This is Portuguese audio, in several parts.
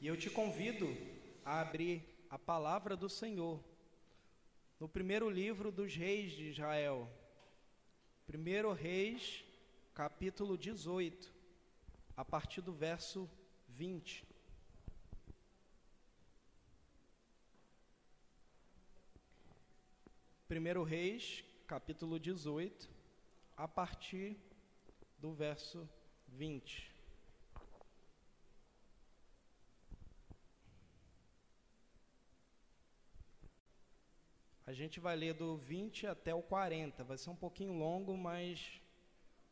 E eu te convido a abrir a palavra do Senhor no primeiro livro dos reis de Israel. Primeiro Reis, capítulo 18, a partir do verso 20. Primeiro Reis, capítulo 18, a partir do verso 20. A gente vai ler do 20 até o 40. Vai ser um pouquinho longo, mas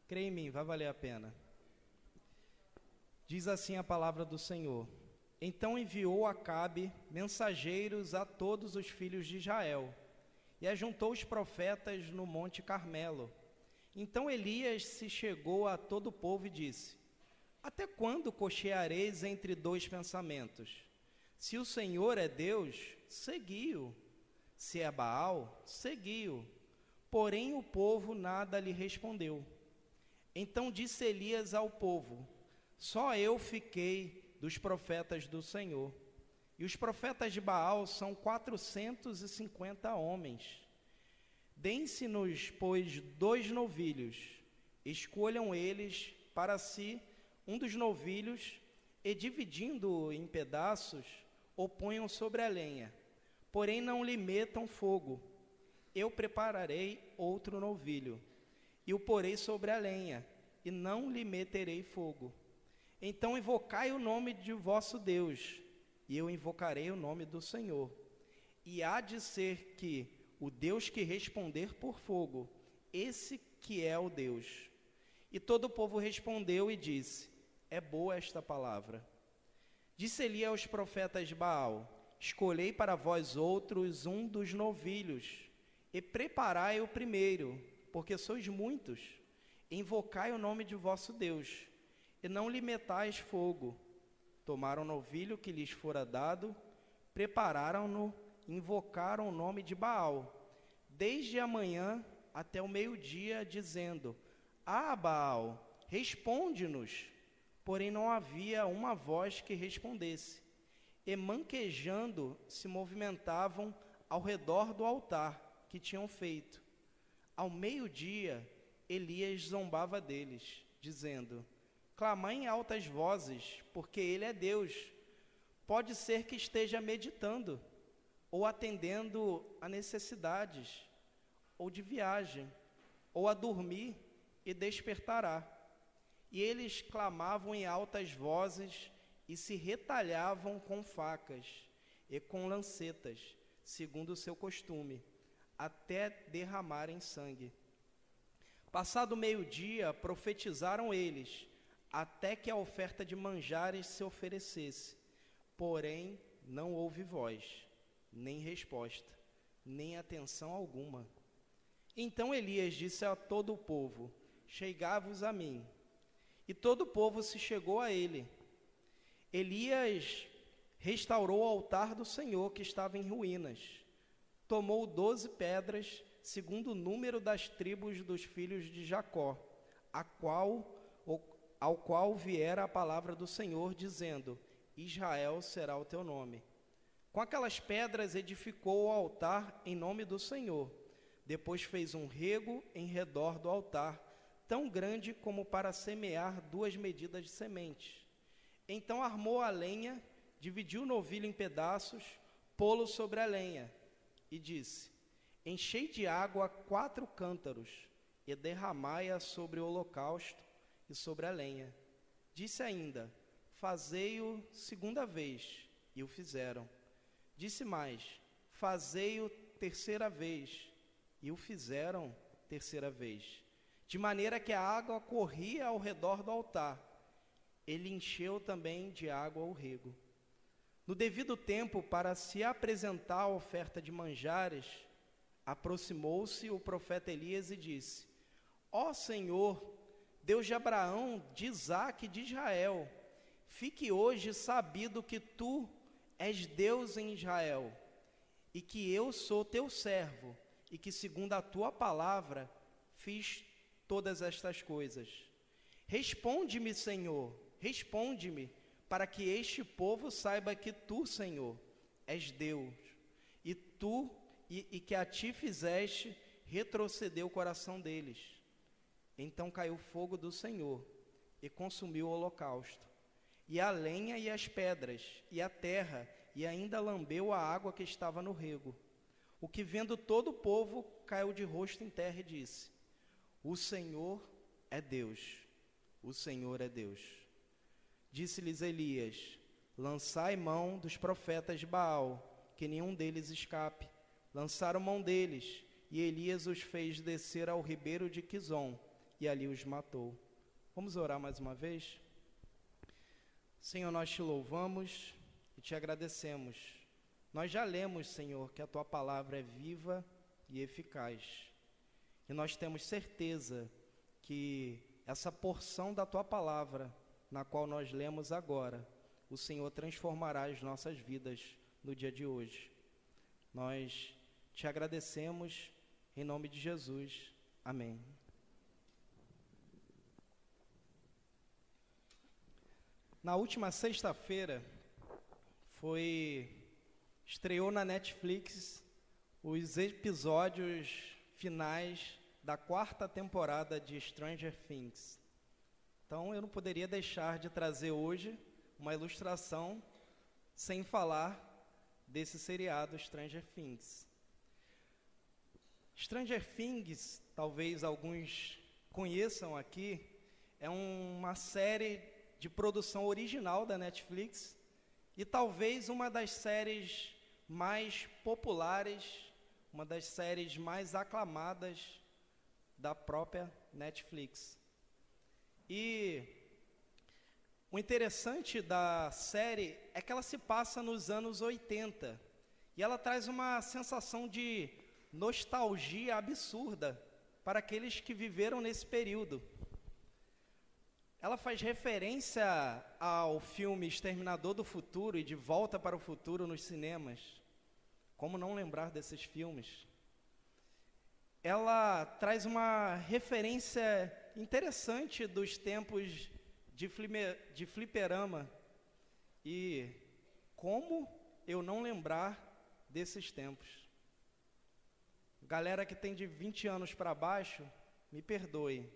creia em mim, vai valer a pena. Diz assim a palavra do Senhor: Então enviou Acabe mensageiros a todos os filhos de Israel e ajuntou os profetas no monte Carmelo. Então Elias se chegou a todo o povo e disse: Até quando cocheareis entre dois pensamentos? Se o Senhor é Deus, segui-o. Se é Baal, seguiu. Porém o povo nada lhe respondeu. Então disse Elias ao povo: Só eu fiquei dos profetas do Senhor. E os profetas de Baal são quatrocentos e cinquenta homens. Deem-se-nos, pois, dois novilhos. Escolham eles para si um dos novilhos e, dividindo-o em pedaços, o ponham sobre a lenha porém não lhe metam fogo. Eu prepararei outro novilho, e o porei sobre a lenha, e não lhe meterei fogo. Então invocai o nome de vosso Deus, e eu invocarei o nome do Senhor. E há de ser que o Deus que responder por fogo, esse que é o Deus. E todo o povo respondeu e disse: É boa esta palavra. Disse Eli aos profetas Baal: Escolhei para vós outros um dos novilhos, e preparai o primeiro, porque sois muitos. Invocai o nome de vosso Deus, e não lhe metais fogo. Tomaram o novilho que lhes fora dado, prepararam-no, invocaram o nome de Baal, desde a manhã até o meio-dia, dizendo: Ah, Baal, responde-nos. Porém não havia uma voz que respondesse e manquejando se movimentavam ao redor do altar que tinham feito. Ao meio-dia, Elias zombava deles, dizendo: Clamai em altas vozes, porque ele é Deus. Pode ser que esteja meditando, ou atendendo a necessidades, ou de viagem, ou a dormir e despertará. E eles clamavam em altas vozes, e se retalhavam com facas e com lancetas, segundo o seu costume, até derramarem sangue. Passado meio-dia, profetizaram eles, até que a oferta de manjares se oferecesse. Porém, não houve voz, nem resposta, nem atenção alguma. Então Elias disse a todo o povo: Chegai-vos a mim. E todo o povo se chegou a ele. Elias restaurou o altar do Senhor que estava em ruínas. Tomou doze pedras, segundo o número das tribos dos filhos de Jacó, a qual, ao qual viera a palavra do Senhor, dizendo: Israel será o teu nome. Com aquelas pedras edificou o altar em nome do Senhor. Depois fez um rego em redor do altar, tão grande como para semear duas medidas de sementes então armou a lenha, dividiu o novilho em pedaços, pô-lo sobre a lenha, e disse: Enchei de água quatro cântaros, e derramai-a sobre o holocausto e sobre a lenha. Disse ainda: Fazei-o segunda vez, e o fizeram. Disse mais: Fazei-o terceira vez, e o fizeram terceira vez. De maneira que a água corria ao redor do altar ele encheu também de água o rego. No devido tempo, para se apresentar a oferta de manjares, aproximou-se o profeta Elias e disse: Ó Senhor, Deus de Abraão, de Isaac e de Israel, fique hoje sabido que tu és Deus em Israel, e que eu sou teu servo, e que segundo a tua palavra fiz todas estas coisas. Responde-me, Senhor, responde-me, para que este povo saiba que tu, Senhor, és Deus, e tu e, e que a ti fizeste retroceder o coração deles. Então caiu fogo do Senhor e consumiu o holocausto, e a lenha e as pedras, e a terra, e ainda lambeu a água que estava no rego. O que vendo todo o povo caiu de rosto em terra e disse: O Senhor é Deus, o Senhor é Deus. Disse-lhes Elias: Lançai mão dos profetas de Baal, que nenhum deles escape. Lançaram mão deles, e Elias os fez descer ao ribeiro de Quizon, e ali os matou. Vamos orar mais uma vez? Senhor, nós te louvamos e te agradecemos. Nós já lemos, Senhor, que a tua palavra é viva e eficaz. E nós temos certeza que essa porção da tua palavra, na qual nós lemos agora, o Senhor transformará as nossas vidas no dia de hoje. Nós te agradecemos em nome de Jesus. Amém. Na última sexta-feira foi estreou na Netflix os episódios finais da quarta temporada de Stranger Things. Então eu não poderia deixar de trazer hoje uma ilustração sem falar desse seriado Stranger Things. Stranger Things, talvez alguns conheçam aqui, é uma série de produção original da Netflix e talvez uma das séries mais populares, uma das séries mais aclamadas da própria Netflix. E o interessante da série é que ela se passa nos anos 80 e ela traz uma sensação de nostalgia absurda para aqueles que viveram nesse período. Ela faz referência ao filme Exterminador do Futuro e De Volta para o Futuro nos cinemas. Como não lembrar desses filmes? Ela traz uma referência interessante dos tempos de, flime, de fliperama. E como eu não lembrar desses tempos? Galera que tem de 20 anos para baixo, me perdoe,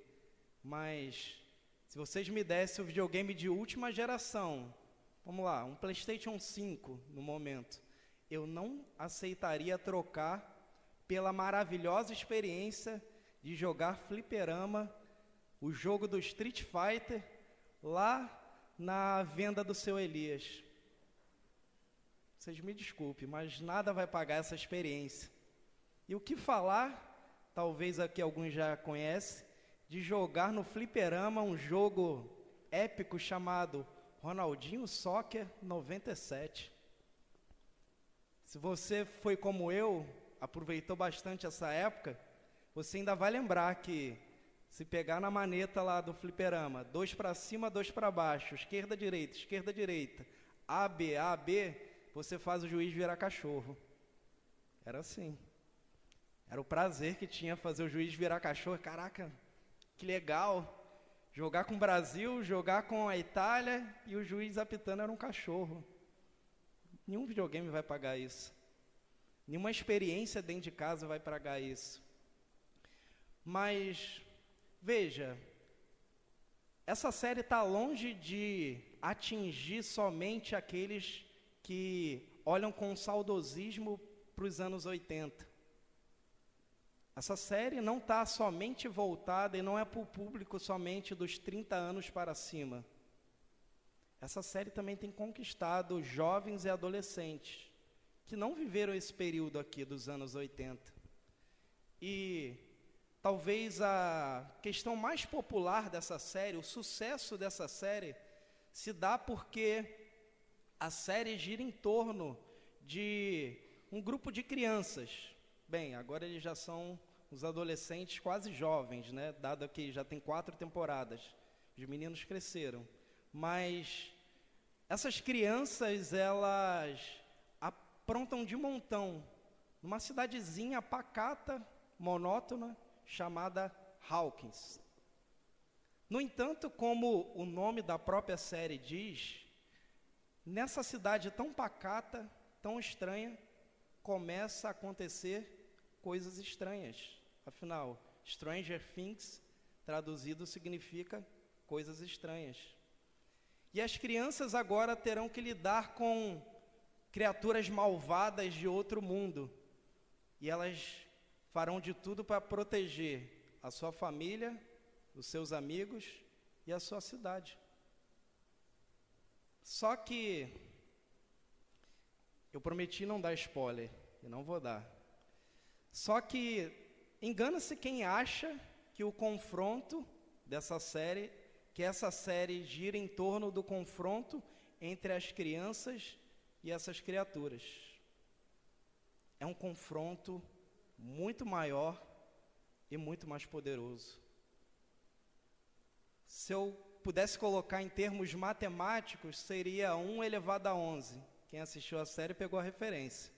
mas se vocês me dessem o videogame de última geração, vamos lá, um PlayStation 5 no momento, eu não aceitaria trocar pela maravilhosa experiência de jogar fliperama, o jogo do Street Fighter, lá na venda do seu Elias. Vocês me desculpem, mas nada vai pagar essa experiência. E o que falar, talvez aqui alguns já conhecem, de jogar no fliperama um jogo épico chamado Ronaldinho Soccer 97. Se você foi como eu, aproveitou bastante essa época, você ainda vai lembrar que se pegar na maneta lá do fliperama, dois para cima, dois para baixo, esquerda, direita, esquerda, direita, A, B, A, B, você faz o juiz virar cachorro. Era assim. Era o prazer que tinha fazer o juiz virar cachorro. Caraca, que legal. Jogar com o Brasil, jogar com a Itália e o juiz apitando era um cachorro. Nenhum videogame vai pagar isso. Nenhuma experiência dentro de casa vai pagar isso. Mas, veja, essa série está longe de atingir somente aqueles que olham com saudosismo para os anos 80. Essa série não está somente voltada e não é para o público somente dos 30 anos para cima. Essa série também tem conquistado jovens e adolescentes que não viveram esse período aqui dos anos 80. E talvez a questão mais popular dessa série, o sucesso dessa série, se dá porque a série gira em torno de um grupo de crianças. Bem, agora eles já são os adolescentes quase jovens, né? Dado que já tem quatro temporadas, os meninos cresceram, mas essas crianças elas aprontam de montão numa cidadezinha pacata, monótona, chamada Hawkins. No entanto, como o nome da própria série diz, nessa cidade tão pacata, tão estranha, começa a acontecer coisas estranhas. Afinal, Stranger Things, traduzido, significa coisas estranhas. E as crianças agora terão que lidar com criaturas malvadas de outro mundo. E elas farão de tudo para proteger a sua família, os seus amigos e a sua cidade. Só que eu prometi não dar spoiler e não vou dar. Só que engana-se quem acha que o confronto dessa série, que essa série gira em torno do confronto entre as crianças e essas criaturas. É um confronto muito maior e muito mais poderoso. Se eu pudesse colocar em termos matemáticos, seria 1 elevado a 11. Quem assistiu a série pegou a referência.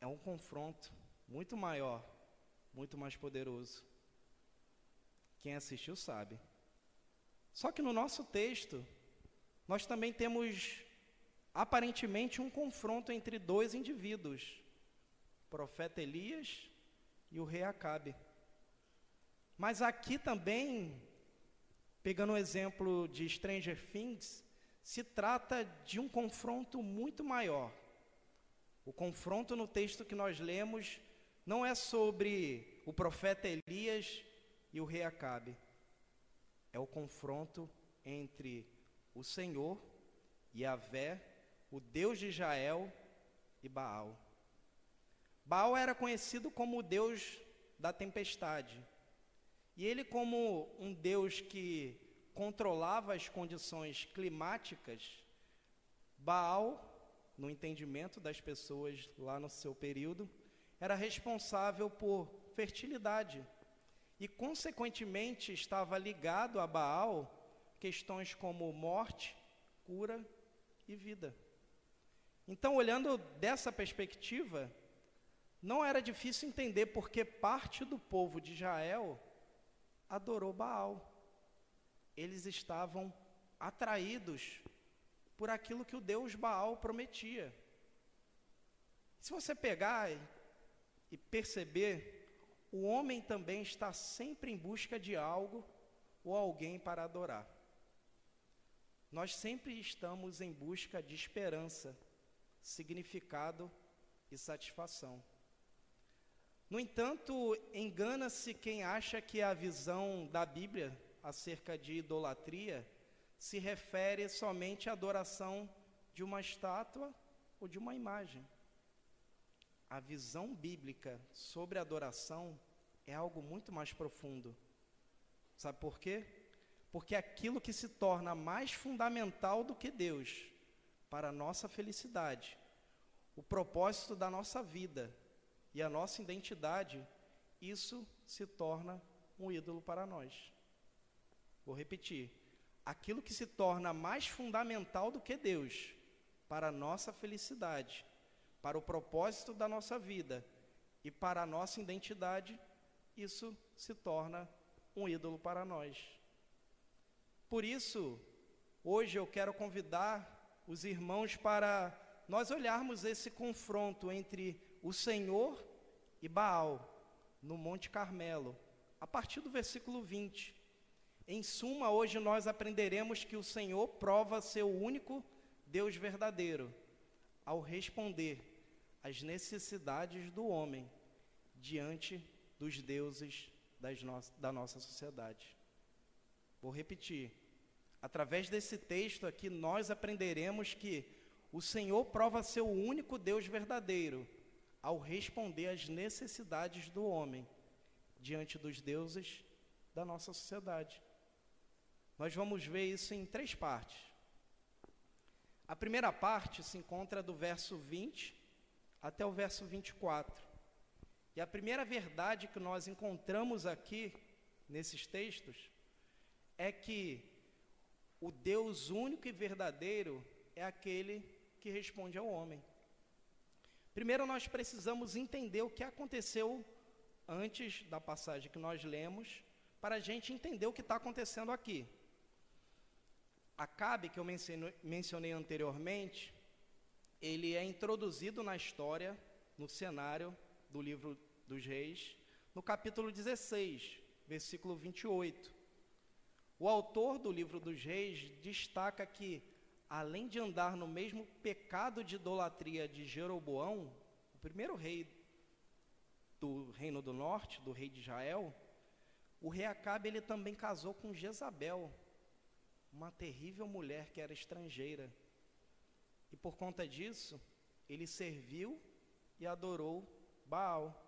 É um confronto muito maior, muito mais poderoso. Quem assistiu sabe. Só que no nosso texto, nós também temos aparentemente um confronto entre dois indivíduos, profeta Elias e o rei Acabe. Mas aqui também, pegando o exemplo de Stranger Things, se trata de um confronto muito maior. O confronto no texto que nós lemos não é sobre o profeta Elias e o rei Acabe. É o confronto entre o Senhor, Yahvé, o Deus de Israel e Baal. Baal era conhecido como o Deus da tempestade. E ele, como um Deus que controlava as condições climáticas, Baal, no entendimento das pessoas lá no seu período, era responsável por fertilidade e, consequentemente, estava ligado a Baal questões como morte, cura e vida. Então, olhando dessa perspectiva, não era difícil entender porque parte do povo de Israel adorou Baal. Eles estavam atraídos por aquilo que o Deus Baal prometia. Se você pegar e perceber, o homem também está sempre em busca de algo ou alguém para adorar. Nós sempre estamos em busca de esperança, significado e satisfação. No entanto, engana-se quem acha que a visão da Bíblia acerca de idolatria se refere somente à adoração de uma estátua ou de uma imagem. A visão bíblica sobre adoração é algo muito mais profundo. Sabe por quê? Porque aquilo que se torna mais fundamental do que Deus para a nossa felicidade, o propósito da nossa vida e a nossa identidade, isso se torna um ídolo para nós. Vou repetir. Aquilo que se torna mais fundamental do que Deus para a nossa felicidade, para o propósito da nossa vida e para a nossa identidade, isso se torna um ídolo para nós. Por isso, hoje eu quero convidar os irmãos para nós olharmos esse confronto entre o Senhor e Baal no Monte Carmelo, a partir do versículo 20. Em suma, hoje nós aprenderemos que o Senhor prova ser o único Deus verdadeiro ao responder às necessidades do homem diante dos deuses no da nossa sociedade. Vou repetir. Através desse texto aqui, nós aprenderemos que o Senhor prova ser o único Deus verdadeiro ao responder às necessidades do homem diante dos deuses da nossa sociedade. Nós vamos ver isso em três partes. A primeira parte se encontra do verso 20 até o verso 24. E a primeira verdade que nós encontramos aqui nesses textos é que o Deus único e verdadeiro é aquele que responde ao homem. Primeiro, nós precisamos entender o que aconteceu antes da passagem que nós lemos, para a gente entender o que está acontecendo aqui. Acabe, que eu mencionei anteriormente, ele é introduzido na história, no cenário do livro dos Reis, no capítulo 16, versículo 28. O autor do livro dos Reis destaca que, além de andar no mesmo pecado de idolatria de Jeroboão, o primeiro rei do Reino do Norte, do rei de Israel, o rei Acabe ele também casou com Jezabel, uma terrível mulher que era estrangeira. E por conta disso, ele serviu e adorou Baal.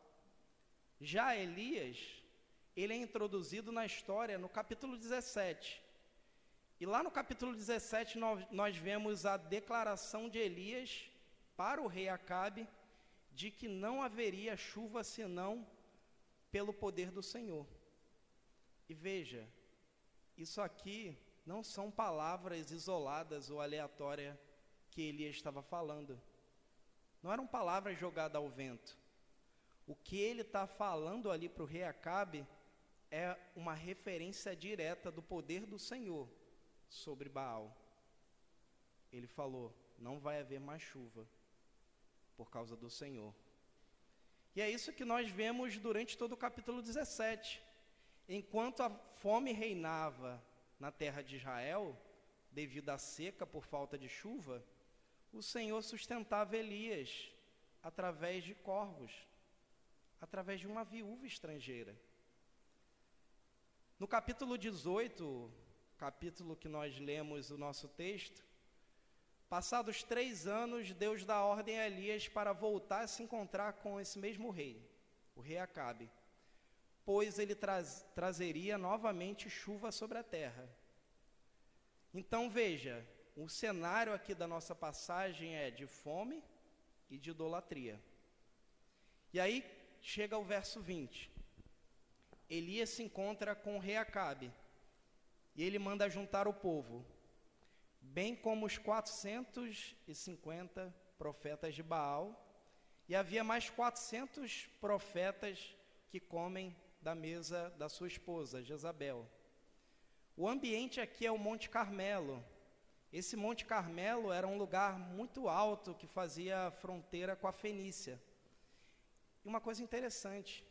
Já Elias, ele é introduzido na história no capítulo 17. E lá no capítulo 17 nós, nós vemos a declaração de Elias para o rei Acabe de que não haveria chuva senão pelo poder do Senhor. E veja, isso aqui não são palavras isoladas ou aleatórias que Elias estava falando. Não eram palavras jogadas ao vento. O que ele está falando ali para o rei Acabe é uma referência direta do poder do Senhor sobre Baal. Ele falou: não vai haver mais chuva por causa do Senhor. E é isso que nós vemos durante todo o capítulo 17. Enquanto a fome reinava na terra de Israel, devido à seca por falta de chuva, o Senhor sustentava Elias através de corvos, através de uma viúva estrangeira. No capítulo 18, capítulo que nós lemos o nosso texto, passados três anos, Deus dá ordem a Elias para voltar a se encontrar com esse mesmo rei, o rei Acabe, pois ele traz, trazeria novamente chuva sobre a terra. Então veja, o cenário aqui da nossa passagem é de fome e de idolatria. E aí chega o verso 20. Elias se encontra com o rei Acabe e ele manda juntar o povo, bem como os 450 profetas de Baal, e havia mais 400 profetas que comem da mesa da sua esposa, Jezabel. O ambiente aqui é o Monte Carmelo. Esse Monte Carmelo era um lugar muito alto que fazia fronteira com a Fenícia. E uma coisa interessante,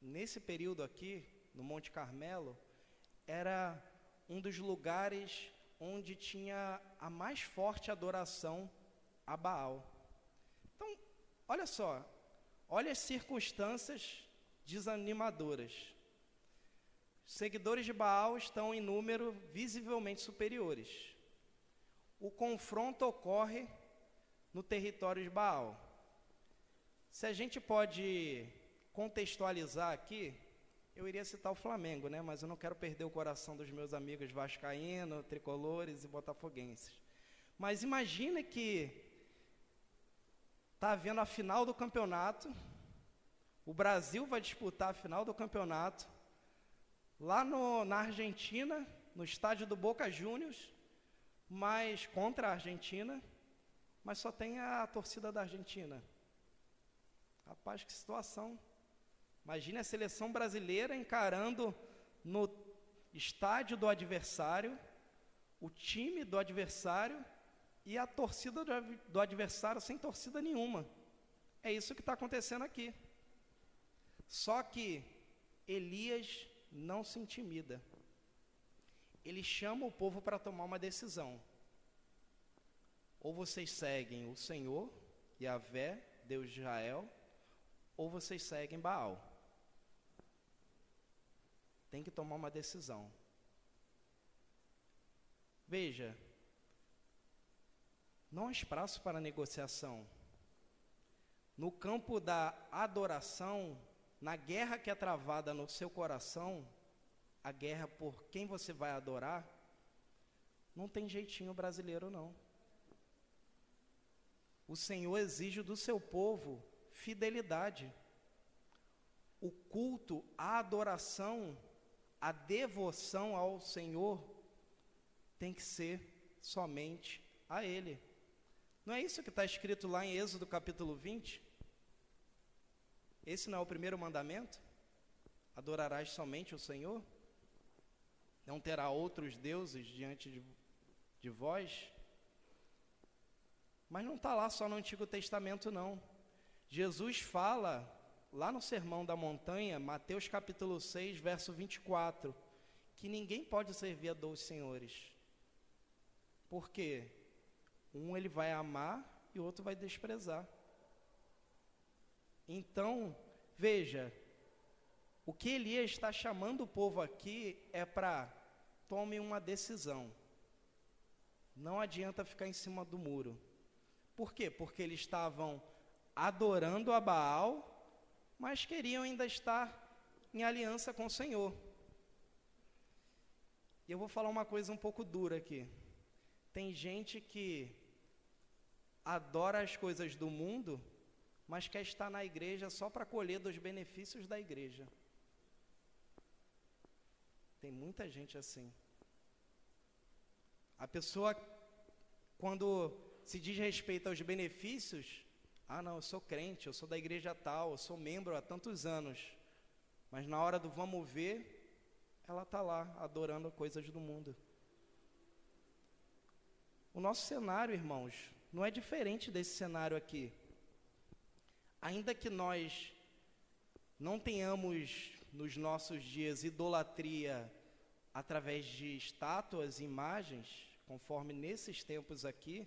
nesse período aqui, no Monte Carmelo, era um dos lugares onde tinha a mais forte adoração a Baal. Então, olha só, olha as circunstâncias desanimadoras. Seguidores de Baal estão em número visivelmente superiores. O confronto ocorre no território de Baal. Se a gente pode contextualizar aqui, eu iria citar o Flamengo, né? Mas eu não quero perder o coração dos meus amigos vascaínos, tricolores e botafoguenses. Mas imagine que está havendo a final do campeonato, o Brasil vai disputar a final do campeonato, lá no, na Argentina, no estádio do Boca Juniors, mas contra a Argentina, mas só tem a torcida da Argentina. Rapaz, que situação. Imagine a seleção brasileira encarando no estádio do adversário, o time do adversário e a torcida do, adversário sem torcida nenhuma. É isso que está acontecendo aqui. Só que Elias não se intimida. Ele chama o povo para tomar uma decisão. Ou vocês seguem o Senhor, Yahvé, Deus de Israel, ou vocês seguem Baal. Tem que tomar uma decisão. Veja, não há espaço para negociação. No campo da adoração, na guerra que é travada no seu coração, a guerra por quem você vai adorar, não tem jeitinho brasileiro, não. O Senhor exige do seu povo fidelidade. O culto, a adoração, a devoção ao Senhor tem que ser somente a Ele. Não é isso que está escrito lá em Êxodo capítulo 20? Esse não é o primeiro mandamento? Adorarás somente o Senhor? Não terá outros deuses diante de, de vós. Mas não está lá só no Antigo Testamento, não. Jesus fala lá no Sermão da Montanha, Mateus capítulo 6, verso 24, que ninguém pode servir a dois senhores. Por quê? Um ele vai amar e o outro vai desprezar. Então, veja, o que Elias está chamando o povo aqui é para tome uma decisão. Não adianta ficar em cima do muro. Por quê? Porque eles estavam adorando a Baal, mas queriam ainda estar em aliança com o Senhor. E eu vou falar uma coisa um pouco dura aqui. Tem gente que adora as coisas do mundo, mas quer estar na igreja só para colher dos benefícios da igreja. Tem muita gente assim. A pessoa, quando se diz respeito aos benefícios, ah, não, eu sou crente, eu sou da igreja tal, eu sou membro há tantos anos. Mas na hora do vamos ver, ela está lá adorando coisas do mundo. O nosso cenário, irmãos, não é diferente desse cenário aqui. Ainda que nós não tenhamos nos nossos dias idolatria através de estátuas, imagens, conforme nesses tempos aqui,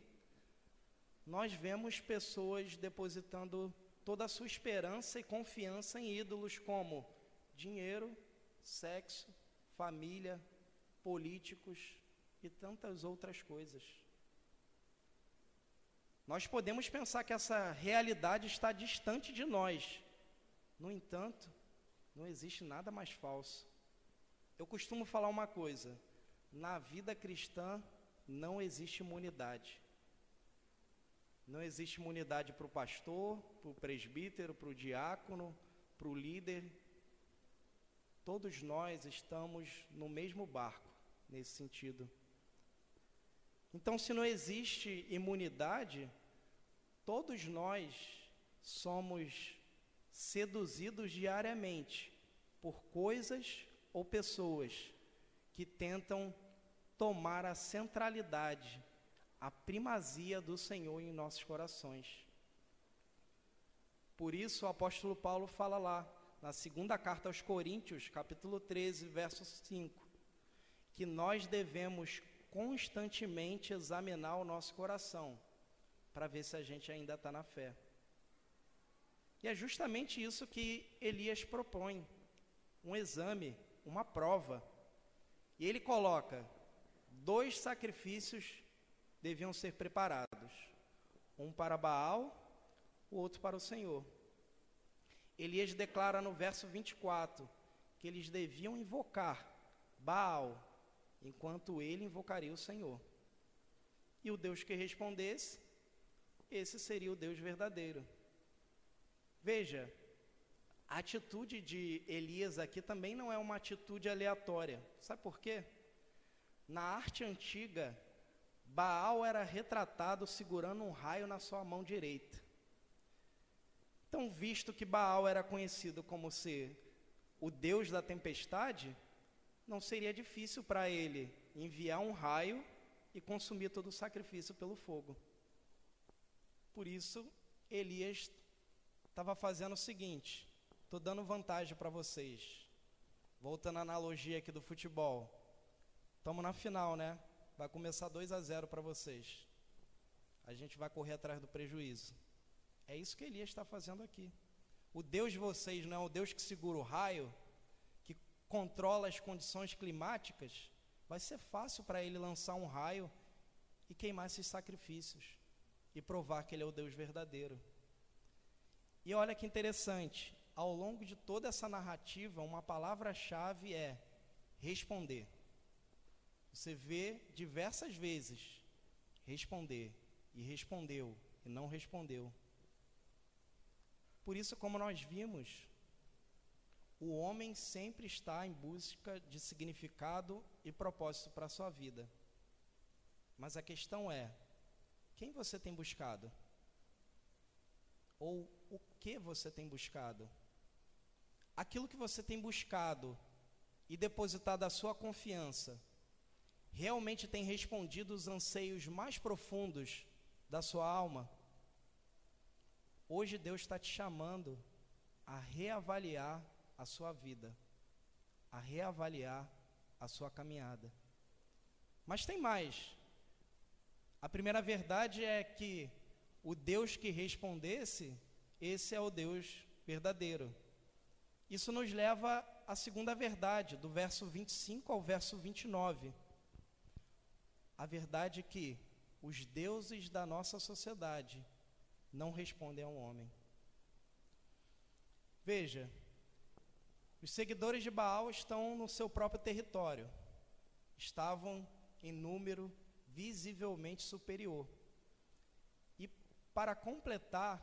nós vemos pessoas depositando toda a sua esperança e confiança em ídolos como dinheiro, sexo, família, políticos e tantas outras coisas. Nós podemos pensar que essa realidade está distante de nós. No entanto, não existe nada mais falso. Eu costumo falar uma coisa: na vida cristã não existe imunidade. Não existe imunidade para o pastor, para o presbítero, para o diácono, para o líder. Todos nós estamos no mesmo barco nesse sentido. Então, se não existe imunidade, todos nós somos seduzidos diariamente por coisas ou pessoas que tentam tomar a centralidade, a primazia do Senhor em nossos corações. Por isso o apóstolo Paulo fala lá, na segunda carta aos Coríntios, capítulo 13, verso 5, que nós devemos constantemente examinar o nosso coração para ver se a gente ainda está na fé. E é justamente isso que Elias propõe: um exame, uma prova. E ele coloca dois sacrifícios deviam ser preparados: um para Baal, o outro para o Senhor. Elias declara no verso 24 que eles deviam invocar Baal enquanto ele invocaria o Senhor. E o Deus que respondesse, esse seria o Deus verdadeiro. Veja, a atitude de Elias aqui também não é uma atitude aleatória. Sabe por quê? Na arte antiga, Baal era retratado segurando um raio na sua mão direita. Então, visto que Baal era conhecido como ser o deus da tempestade, não seria difícil para ele enviar um raio e consumir todo o sacrifício pelo fogo. Por isso, Elias estava fazendo o seguinte: estou dando vantagem para vocês. Voltando à analogia aqui do futebol. Estamos na final, né? Vai começar 2 a 0 para vocês. A gente vai correr atrás do prejuízo. É isso que Elias está fazendo aqui. O Deus de vocês não é o Deus que segura o raio, controla as condições climáticas, vai ser fácil para ele lançar um raio e queimar esses sacrifícios e provar que ele é o Deus verdadeiro. E olha que interessante, ao longo de toda essa narrativa, uma palavra-chave é responder. Você vê diversas vezes responder, e respondeu, e não respondeu. Por isso, como nós vimos, o homem sempre está em busca de significado e propósito para a sua vida. Mas a questão é: quem você tem buscado? Ou o que você tem buscado? Aquilo que você tem buscado e depositado a sua confiança realmente tem respondido os anseios mais profundos da sua alma? Hoje Deus está te chamando a reavaliar a sua vida, a reavaliar a sua caminhada. Mas tem mais. A primeira verdade é que o Deus que respondesse, esse é o Deus verdadeiro. Isso nos leva à segunda verdade, do verso 25 ao verso 29. A verdade é que os deuses da nossa sociedade não respondem ao homem. Veja, os seguidores de Baal estão no seu próprio território, estavam em número visivelmente superior. E para completar,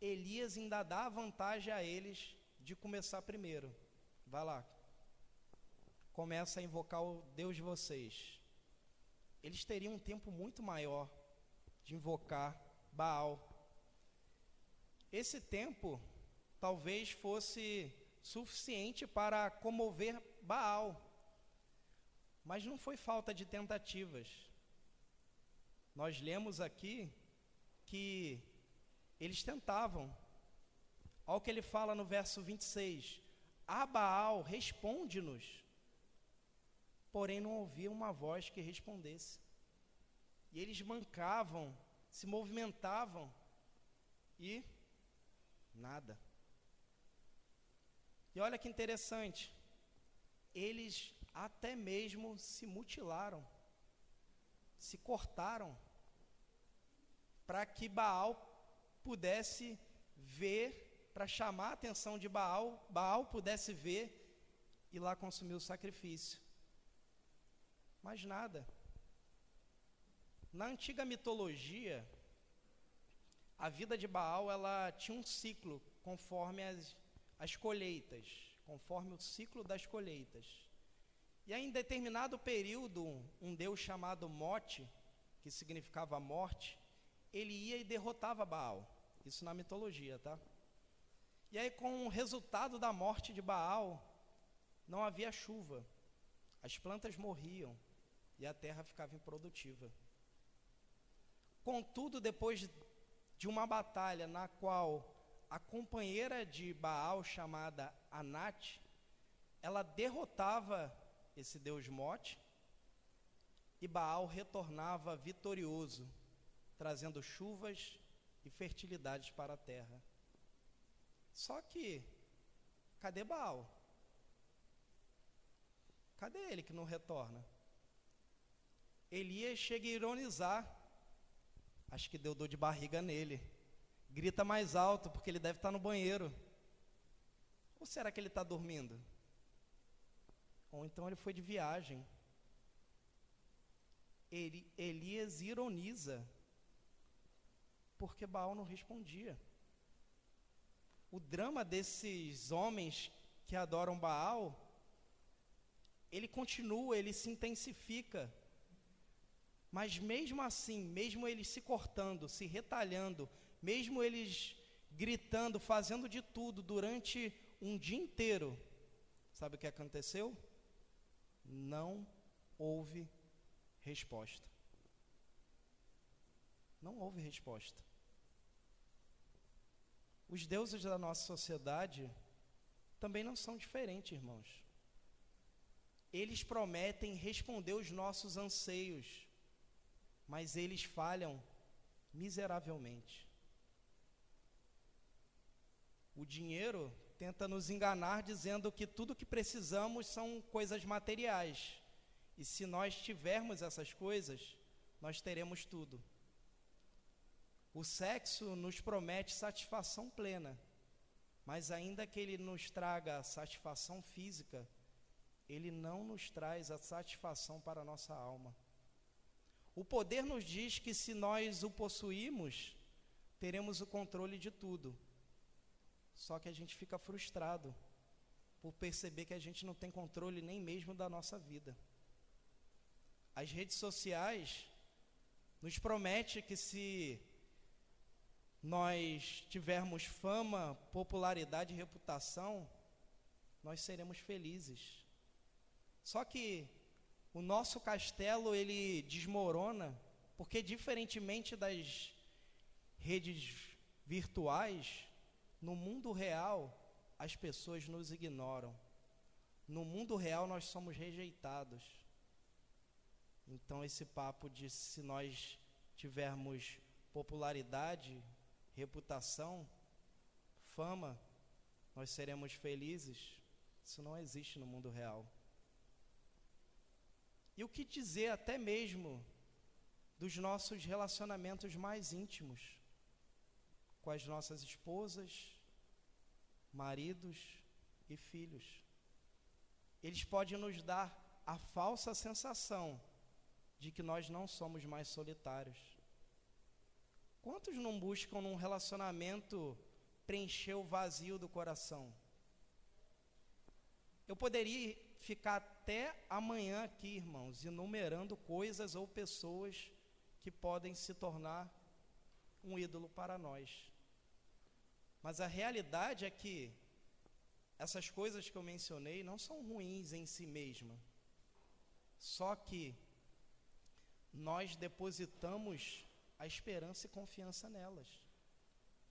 Elias ainda dá vantagem a eles de começar primeiro. Vai lá. Começa a invocar o Deus de vocês. Eles teriam um tempo muito maior de invocar Baal. Esse tempo talvez fosse suficiente para comover Baal. Mas não foi falta de tentativas. Nós lemos aqui que eles tentavam. Olha o que ele fala no verso 26. A Baal, responde-nos. Porém, não ouvia uma voz que respondesse. E eles mancavam, se movimentavam e nada. E olha que interessante, eles até mesmo se mutilaram, se cortaram, para que Baal pudesse ver, para chamar a atenção de Baal, Baal pudesse ver e lá consumir o sacrifício. Mas nada. Na antiga mitologia, a vida de Baal ela tinha um ciclo conforme as as colheitas, conforme o ciclo das colheitas. E aí, em determinado período, um deus chamado Mote, que significava morte, ele ia e derrotava Baal. Isso na mitologia, tá? E aí, com o resultado da morte de Baal, não havia chuva, as plantas morriam e a terra ficava improdutiva. Contudo, depois de uma batalha na qual a companheira de Baal, chamada Anat, ela derrotava esse deus Mote, e Baal retornava vitorioso, trazendo chuvas e fertilidades para a terra. Só que, cadê Baal? Cadê ele que não retorna? Elias chega a ironizar. Acho que deu dor de barriga nele grita mais alto porque ele deve estar no banheiro. Ou será que ele está dormindo? Ou então ele foi de viagem. Ele, Elias ironiza porque Baal não respondia. O drama desses homens que adoram Baal, ele continua, ele se intensifica. Mas mesmo assim, mesmo eles se cortando, se retalhando, mesmo eles gritando, fazendo de tudo durante um dia inteiro, sabe o que aconteceu? Não houve resposta. Não houve resposta. Os deuses da nossa sociedade também não são diferentes, irmãos. Eles prometem responder os nossos anseios, mas eles falham miseravelmente. O dinheiro tenta nos enganar dizendo que tudo que precisamos são coisas materiais. E se nós tivermos essas coisas, nós teremos tudo. O sexo nos promete satisfação plena, mas ainda que ele nos traga satisfação física, ele não nos traz a satisfação para a nossa alma. O poder nos diz que se nós o possuímos, teremos o controle de tudo. Só que a gente fica frustrado por perceber que a gente não tem controle nem mesmo da nossa vida. As redes sociais nos promete que se nós tivermos fama, popularidade e reputação, nós seremos felizes. Só que o nosso castelo ele desmorona, porque diferentemente das redes virtuais, no mundo real as pessoas nos ignoram. No mundo real nós somos rejeitados. Então esse papo de se nós tivermos popularidade, reputação, fama, nós seremos felizes, isso não existe no mundo real. E o que dizer até mesmo dos nossos relacionamentos mais íntimos com as nossas esposas, maridos e filhos. Eles podem nos dar a falsa sensação de que nós não somos mais solitários. Quantos não buscam num relacionamento preencher o vazio do coração? Eu poderia ficar até amanhã aqui, irmãos, enumerando coisas ou pessoas que podem se tornar um ídolo para nós. Mas a realidade é que essas coisas que eu mencionei não são ruins em si mesma. Só que nós depositamos a esperança e confiança nelas.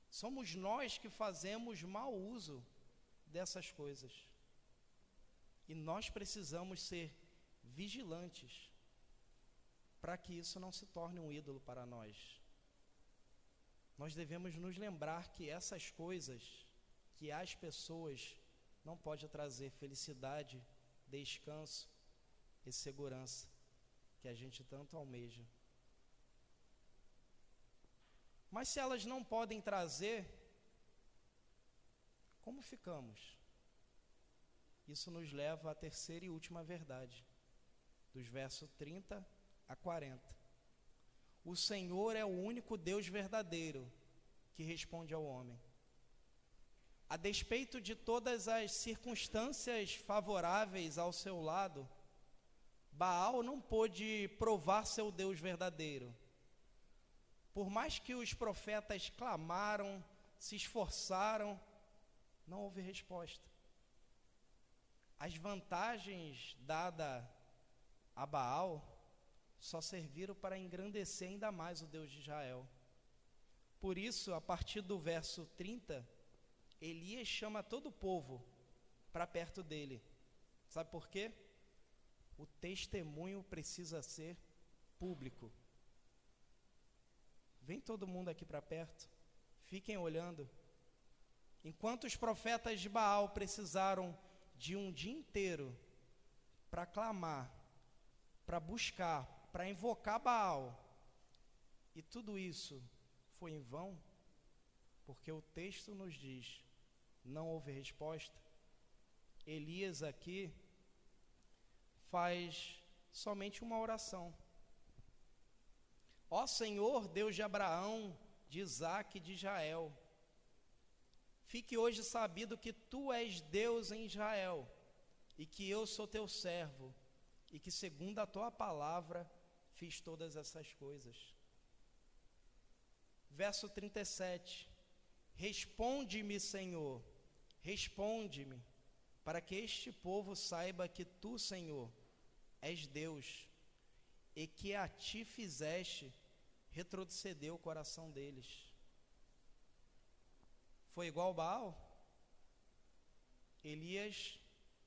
Somos nós que fazemos mau uso dessas coisas. E nós precisamos ser vigilantes para que isso não se torne um ídolo para nós. Nós devemos nos lembrar que essas coisas, que as pessoas não pode trazer felicidade, descanso e segurança que a gente tanto almeja. Mas se elas não podem trazer, como ficamos? Isso nos leva à terceira e última verdade, dos versos 30 a 40. O Senhor é o único Deus verdadeiro que responde ao homem. A despeito de todas as circunstâncias favoráveis ao seu lado, Baal não pôde provar seu Deus verdadeiro. Por mais que os profetas clamaram, se esforçaram, não houve resposta. As vantagens dadas a Baal só serviram para engrandecer ainda mais o Deus de Israel. Por isso, a partir do verso 30, Elias chama todo o povo para perto dele. Sabe por quê? O testemunho precisa ser público. Vem todo mundo aqui para perto. Fiquem olhando. Enquanto os profetas de Baal precisaram de um dia inteiro para clamar, para buscar, para invocar Baal. E tudo isso foi em vão, porque o texto nos diz: não houve resposta. Elias aqui faz somente uma oração. Ó Senhor, Deus de Abraão, de Isaac e de Israel, fique hoje sabido que tu és Deus em Israel e que eu sou teu servo e que, segundo a tua palavra, fiz todas essas coisas. Verso 37. Responde-me, Senhor, responde-me, para que este povo saiba que tu, Senhor, és Deus, e que a ti fizeste retroceder o coração deles. Foi igual Baal? Elias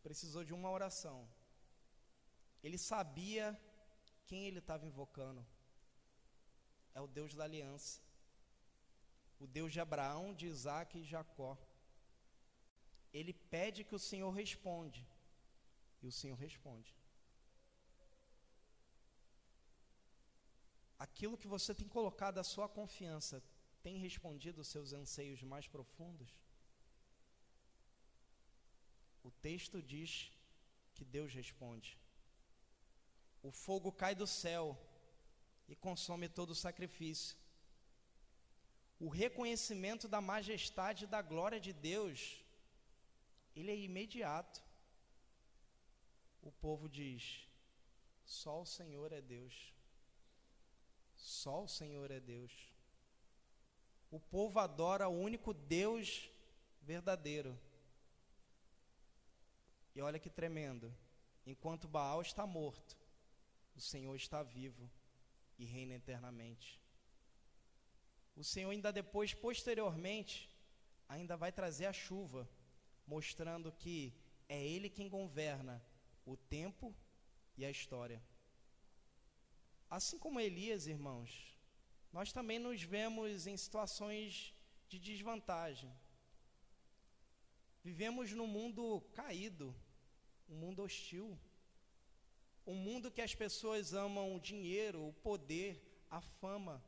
precisou de uma oração. Ele sabia quem ele estava invocando? É o Deus da aliança. O Deus de Abraão, de Isaac e Jacó. Ele pede que o Senhor responde. E o Senhor responde. Aquilo que você tem colocado a sua confiança tem respondido os seus anseios mais profundos? O texto diz que Deus responde. O fogo cai do céu e consome todo o sacrifício. O reconhecimento da majestade e da glória de Deus, ele é imediato. O povo diz: só o Senhor é Deus. Só o Senhor é Deus. O povo adora o único Deus verdadeiro. E olha que tremendo. Enquanto Baal está morto, o Senhor está vivo e reina eternamente. O Senhor ainda depois, posteriormente, ainda vai trazer a chuva, mostrando que é Ele quem governa o tempo e a história. Assim como Elias, irmãos, nós também nos vemos em situações de desvantagem. Vivemos num mundo caído, um mundo hostil, um mundo que as pessoas amam o dinheiro, o poder, a fama,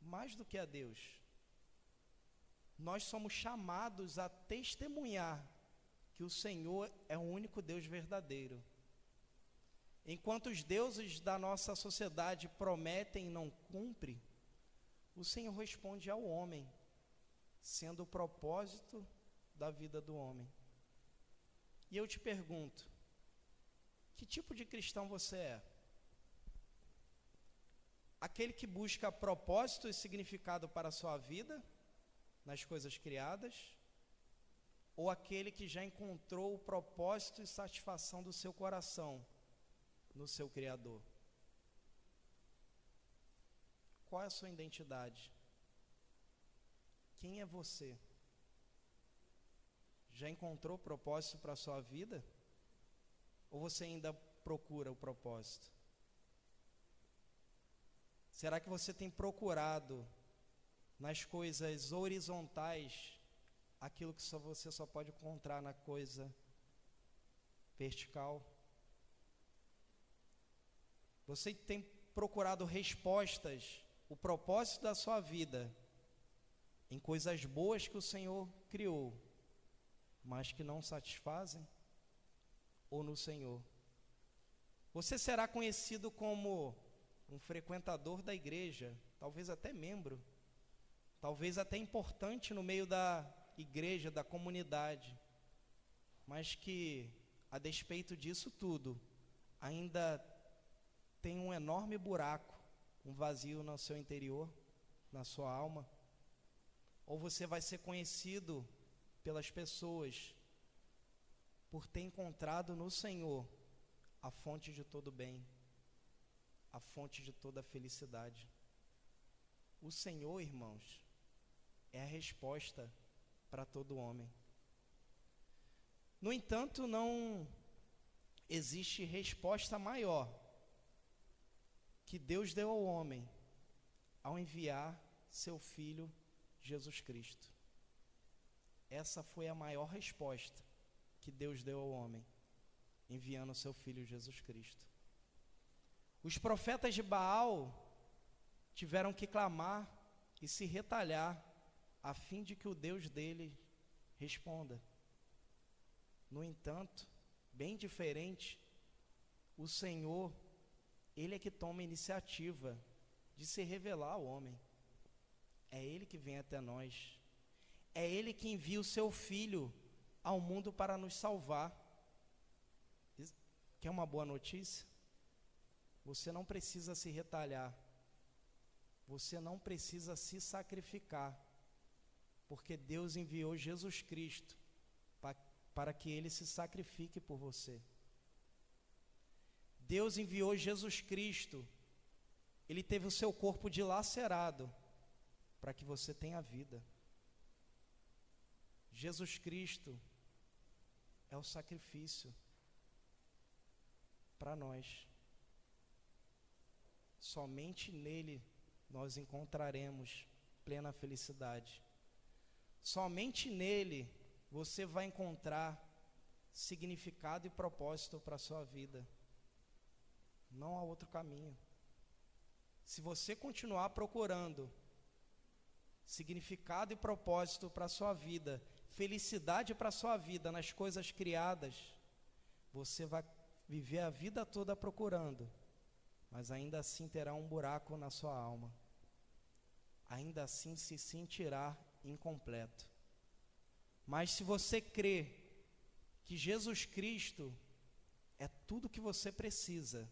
mais do que a Deus. Nós somos chamados a testemunhar que o Senhor é o único Deus verdadeiro. Enquanto os deuses da nossa sociedade prometem e não cumprem, o Senhor responde ao homem, sendo o propósito da vida do homem. E eu te pergunto: que tipo de cristão você é? Aquele que busca propósito e significado para a sua vida, nas coisas criadas, ou aquele que já encontrou o propósito e satisfação do seu coração no seu Criador? Qual é a sua identidade? Quem é você? Já encontrou propósito para a sua vida? Ou você ainda procura o propósito? Será que você tem procurado nas coisas horizontais aquilo que só você só pode encontrar na coisa vertical? Você tem procurado respostas, o propósito da sua vida em coisas boas que o Senhor criou, mas que não satisfazem? Ou no Senhor? Você será conhecido como um frequentador da igreja, talvez até membro, talvez até importante no meio da igreja, da comunidade, mas que, a despeito disso tudo, ainda tem um enorme buraco, um vazio no seu interior, na sua alma. Ou você vai ser conhecido pelas pessoas por ter encontrado no Senhor a fonte de todo bem, a fonte de toda felicidade. O Senhor, irmãos, é a resposta para todo homem. No entanto, não existe resposta maior que Deus deu ao homem ao enviar seu filho Jesus Cristo. Essa foi a maior resposta que Deus deu ao homem, enviando seu filho Jesus Cristo. Os profetas de Baal tiveram que clamar e se retalhar a fim de que o Deus dele responda. No entanto, bem diferente, o Senhor, ele é que toma a iniciativa de se revelar ao homem. É ele que vem até nós. É ele que envia o seu filho ao mundo para nos salvar. Quer uma boa notícia? Você não precisa se retalhar. Você não precisa se sacrificar. Porque Deus enviou Jesus Cristo para, que ele se sacrifique por você. Deus enviou Jesus Cristo. Ele teve o seu corpo dilacerado para que você tenha vida. Jesus Cristo é o sacrifício para nós. Somente nele nós encontraremos plena felicidade. Somente nele você vai encontrar significado e propósito para a sua vida. Não há outro caminho. Se você continuar procurando significado e propósito para a sua vida felicidade para a sua vida nas coisas criadas, você vai viver a vida toda procurando, mas ainda assim terá um buraco na sua alma. Ainda assim se sentirá incompleto. Mas se você crê que Jesus Cristo é tudo que você precisa,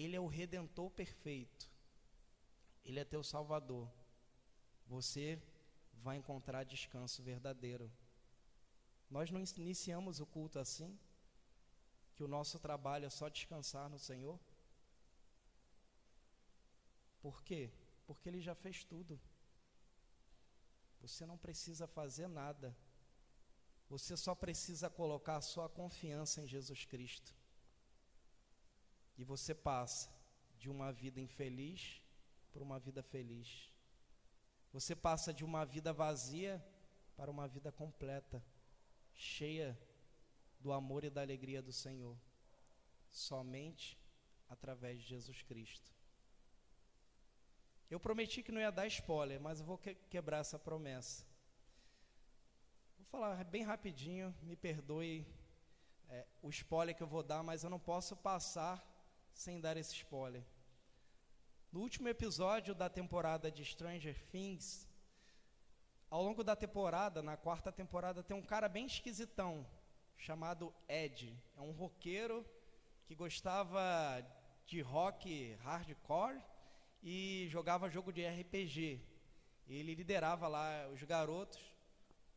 Ele é o redentor perfeito, Ele é teu Salvador, você vai encontrar descanso verdadeiro. Nós não iniciamos o culto assim, que o nosso trabalho é só descansar no Senhor. Por quê? Porque ele já fez tudo. Você não precisa fazer nada. Você só precisa colocar a sua confiança em Jesus Cristo. E você passa de uma vida infeliz para uma vida feliz. Você passa de uma vida vazia para uma vida completa, cheia do amor e da alegria do Senhor, somente através de Jesus Cristo. Eu prometi que não ia dar spoiler, mas eu vou que quebrar essa promessa. Vou falar bem rapidinho, me perdoe é, o spoiler que eu vou dar, mas eu não posso passar sem dar esse spoiler. No último episódio da temporada de Stranger Things, ao longo da temporada, na quarta temporada, tem um cara bem esquisitão, chamado Ed. É um roqueiro que gostava de rock hardcore e jogava jogo de RPG. Ele liderava lá os garotos,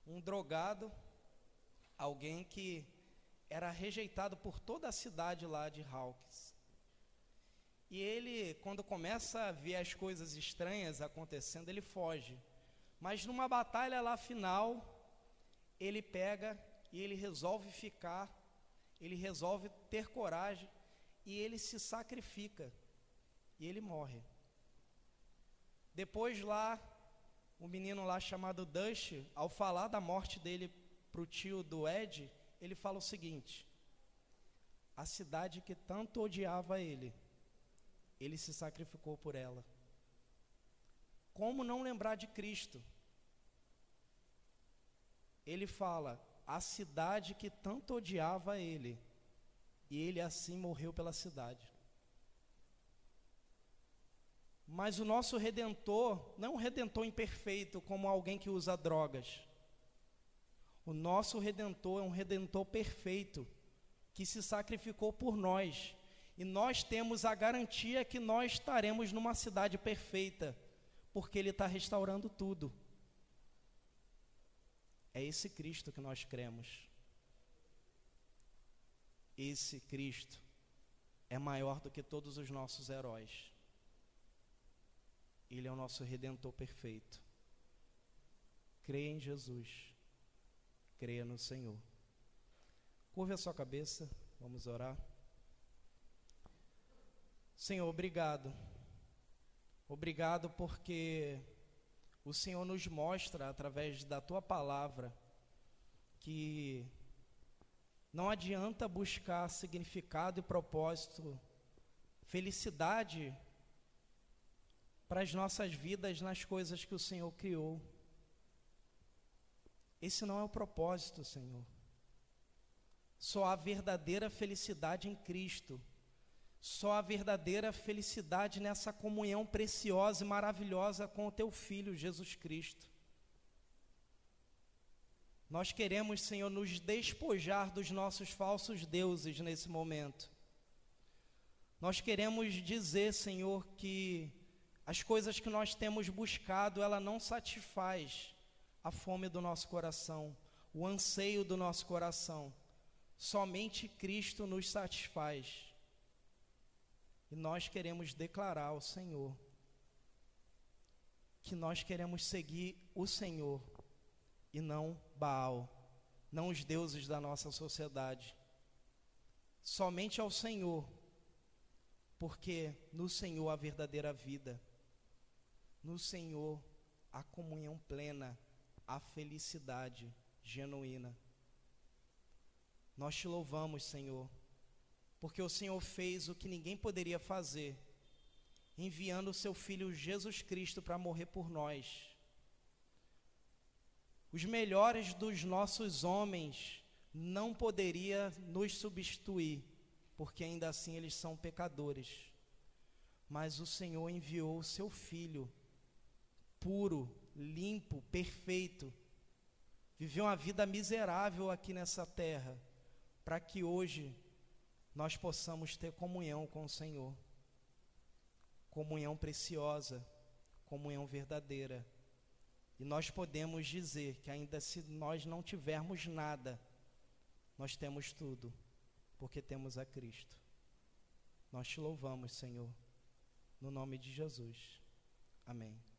um drogado, alguém que era rejeitado por toda a cidade lá de Hawkins. E ele, quando começa a ver as coisas estranhas acontecendo, ele foge. Mas numa batalha lá final, ele pega e ele resolve ficar, ele resolve ter coragem e ele se sacrifica e ele morre. Depois lá, o um menino lá chamado Dust, ao falar da morte dele para o tio do Ed, ele fala o seguinte: a cidade que tanto odiava ele, ele se sacrificou por ela. Como não lembrar de Cristo? Ele fala: a cidade que tanto odiava ele, e ele assim morreu pela cidade. Mas o nosso redentor não é um redentor imperfeito como alguém que usa drogas. O nosso redentor é um redentor perfeito que se sacrificou por nós. E nós temos a garantia que nós estaremos numa cidade perfeita, porque Ele está restaurando tudo. É esse Cristo que nós cremos. Esse Cristo é maior do que todos os nossos heróis. Ele é o nosso redentor perfeito. Creia em Jesus. Creia no Senhor. Curva a sua cabeça, vamos orar. Senhor, obrigado. Obrigado porque o Senhor nos mostra através da tua palavra que não adianta buscar significado e propósito, felicidade para as nossas vidas nas coisas que o Senhor criou. Esse não é o propósito, Senhor. Só há verdadeira felicidade em Cristo. Só há verdadeira felicidade nessa comunhão preciosa e maravilhosa com o teu filho Jesus Cristo. Nós queremos, Senhor, nos despojar dos nossos falsos deuses nesse momento. Nós queremos dizer, Senhor, que as coisas que nós temos buscado, ela não satisfaz a fome do nosso coração, o anseio do nosso coração. Somente Cristo nos satisfaz. E nós queremos declarar ao Senhor que nós queremos seguir o Senhor e não Baal, não os deuses da nossa sociedade. Somente ao Senhor, porque no Senhor a verdadeira vida no Senhor a comunhão plena, a felicidade genuína. Nós te louvamos, Senhor, porque o Senhor fez o que ninguém poderia fazer, enviando o seu Filho Jesus Cristo para morrer por nós. Os melhores dos nossos homens não poderia nos substituir, porque ainda assim eles são pecadores. Mas o Senhor enviou o seu Filho puro, limpo, perfeito, viveu uma vida miserável aqui nessa terra, para que hoje nós possamos ter comunhão com o Senhor. Comunhão preciosa, comunhão verdadeira. E nós podemos dizer que, ainda se nós não tivermos nada, nós temos tudo, porque temos a Cristo. Nós te louvamos, Senhor. no nome de Jesus. Amém.